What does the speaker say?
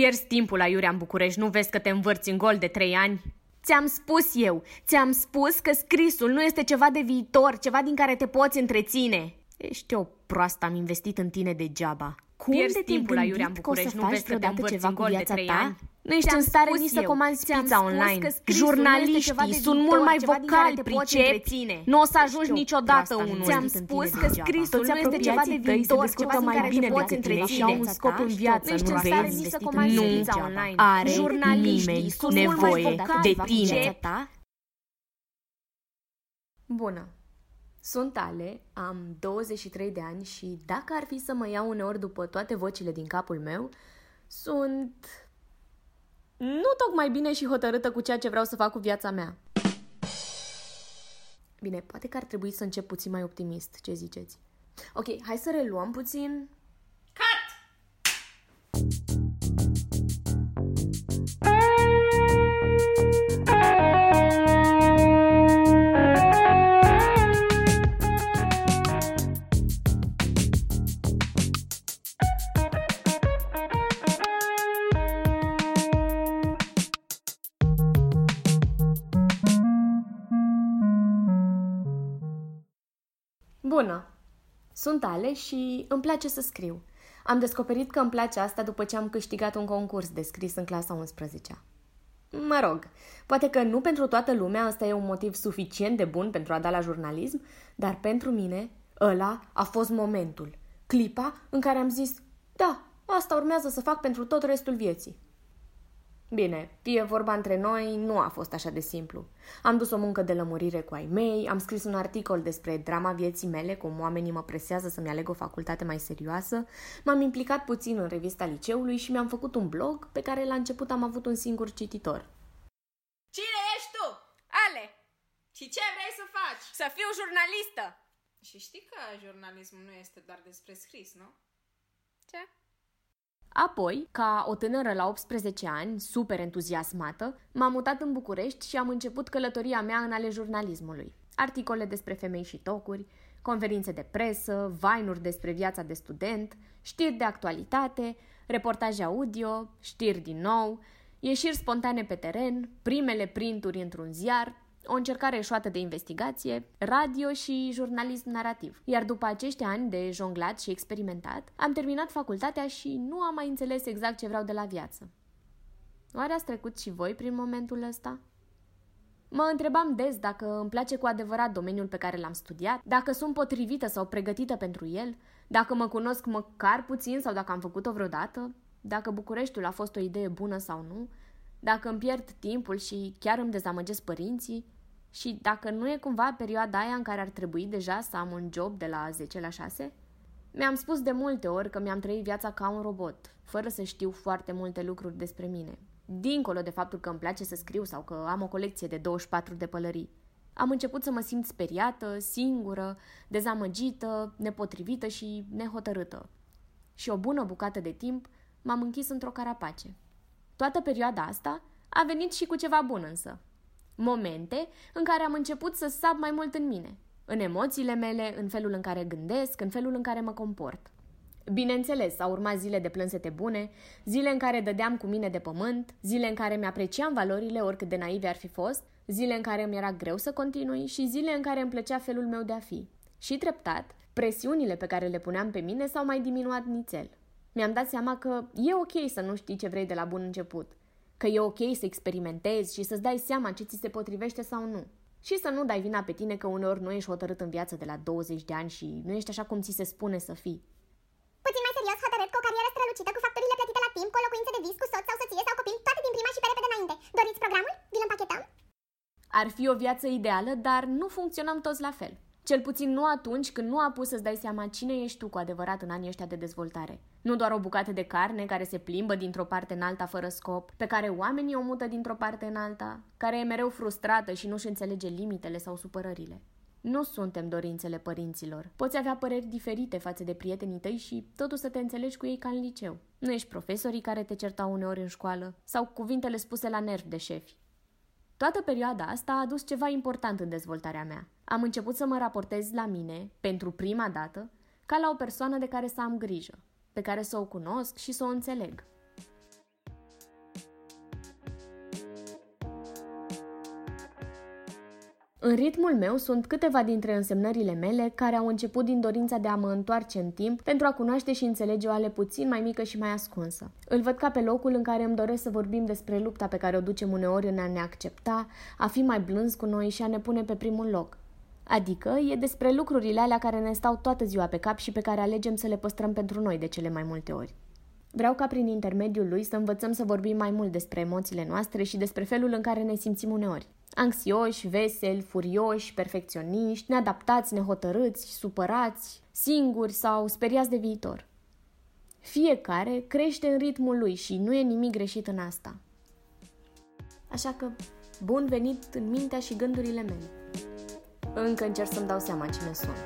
Pierzi timpul la Iurea în București, nu vezi că te învârți în gol de trei ani? Ți-am spus eu, ți-am spus că scrisul nu este ceva de viitor, ceva din care te poți întreține. Ești o proastă, am investit în tine degeaba. Cum Pierzi de timpul la Iurea în București, nu vezi că te învârți ceva în gol de trei ta? ani? Nu ești în stare nici să comanzi pizza online. Jurnaliștii sunt mult mai vocali, pricepi. Nu o să ajungi niciodată unul. Ți-am spus că scrisul nu este ceva de viitor, ceva mai bine decât tine și au un scop în viață, nu vezi? Nu are nimeni nevoie de tine. Bună! Sunt Ale, am 23 de ani și dacă ar fi să mă iau uneori după toate vocile din capul meu, sunt nu tocmai bine și hotărâtă cu ceea ce vreau să fac cu viața mea. Bine, poate că ar trebui să încep puțin mai optimist, ce ziceți? Ok, hai să reluăm puțin. Cut! Bună! Sunt Ale și îmi place să scriu. Am descoperit că îmi place asta după ce am câștigat un concurs de scris în clasa 11 Mă rog, poate că nu pentru toată lumea ăsta e un motiv suficient de bun pentru a da la jurnalism, dar pentru mine ăla a fost momentul, clipa în care am zis, da, asta urmează să fac pentru tot restul vieții. Bine, fie vorba între noi, nu a fost așa de simplu. Am dus o muncă de lămurire cu ai mei, am scris un articol despre drama vieții mele, cum oamenii mă presează să-mi aleg o facultate mai serioasă, m-am implicat puțin în revista liceului și mi-am făcut un blog pe care la început am avut un singur cititor. Cine ești tu? Ale! Și ce vrei să faci? Să fiu jurnalistă! Și știi că jurnalismul nu este doar despre scris, nu? Ce? Apoi, ca o tânără la 18 ani, super entuziasmată, m-am mutat în București și am început călătoria mea în ale jurnalismului. Articole despre femei și tocuri, conferințe de presă, vainuri despre viața de student, știri de actualitate, reportaje audio, știri din nou, ieșiri spontane pe teren, primele printuri într-un ziar, o încercare eșuată de investigație, radio și jurnalism narrativ. Iar după acești ani de jonglat și experimentat, am terminat facultatea și nu am mai înțeles exact ce vreau de la viață. Oare ați trecut și voi prin momentul ăsta? Mă întrebam des dacă îmi place cu adevărat domeniul pe care l-am studiat, dacă sunt potrivită sau pregătită pentru el, dacă mă cunosc măcar puțin sau dacă am făcut-o vreodată, dacă Bucureștiul a fost o idee bună sau nu, dacă îmi pierd timpul și chiar îmi dezamăgesc părinții, și dacă nu e cumva perioada aia în care ar trebui deja să am un job de la 10 la 6? Mi-am spus de multe ori că mi-am trăit viața ca un robot, fără să știu foarte multe lucruri despre mine. Dincolo de faptul că îmi place să scriu sau că am o colecție de 24 de pălării. Am început să mă simt speriată, singură, dezamăgită, nepotrivită și nehotărâtă. Și o bună bucată de timp m-am închis într-o carapace. Toată perioada asta a venit și cu ceva bun însă. Momente în care am început să sap mai mult în mine, în emoțiile mele, în felul în care gândesc, în felul în care mă comport. Bineînțeles, au urmat zile de plânsete bune, zile în care dădeam cu mine de pământ, zile în care mi-apreciam valorile oricât de naive ar fi fost, zile în care mi era greu să continui și zile în care îmi plăcea felul meu de a fi. Și treptat, presiunile pe care le puneam pe mine s-au mai diminuat nițel. Mi-am dat seama că e ok să nu știi ce vrei de la bun început – că e ok să experimentezi și să-ți dai seama ce ți se potrivește sau nu. Și să nu dai vina pe tine că uneori nu ești hotărât în viață de la 20 de ani și nu ești așa cum ți se spune să fii. Puțin mai serios, hotărât cu o carieră strălucită, cu facturile plătite la timp, cu o locuință de vis, cu soț sau soție sau copil, toate din prima și pe repede înainte. Doriți programul? Vi-l împachetăm? Ar fi o viață ideală, dar nu funcționăm toți la fel. Cel puțin nu atunci când nu a pus să-ți dai seama cine ești tu cu adevărat în anii ăștia de dezvoltare. Nu doar o bucată de carne care se plimbă dintr-o parte în alta fără scop, pe care oamenii o mută dintr-o parte în alta, care e mereu frustrată și nu-și înțelege limitele sau supărările. Nu suntem dorințele părinților. Poți avea păreri diferite față de prietenii tăi și totuși să te înțelegi cu ei ca în liceu. Nu ești profesorii care te certau uneori în școală sau cuvintele spuse la nervi de șefi. Toată perioada asta a adus ceva important în dezvoltarea mea. Am început să mă raportez la mine, pentru prima dată, ca la o persoană de care să am grijă, pe care să o cunosc și să o înțeleg. În ritmul meu sunt câteva dintre însemnările mele care au început din dorința de a mă întoarce în timp pentru a cunoaște și înțelege o ale puțin mai mică și mai ascunsă. Îl văd ca pe locul în care îmi doresc să vorbim despre lupta pe care o ducem uneori în a ne accepta, a fi mai blânzi cu noi și a ne pune pe primul loc. Adică e despre lucrurile alea care ne stau toată ziua pe cap și pe care alegem să le păstrăm pentru noi de cele mai multe ori. Vreau ca prin intermediul lui să învățăm să vorbim mai mult despre emoțiile noastre și despre felul în care ne simțim uneori. Anxioși, veseli, furioși, perfecționiști, neadaptați, nehotărâți, supărați, singuri sau speriați de viitor. Fiecare crește în ritmul lui și nu e nimic greșit în asta. Așa că, bun venit în mintea și gândurile mele. Încă încerc să-mi dau seama cine sunt.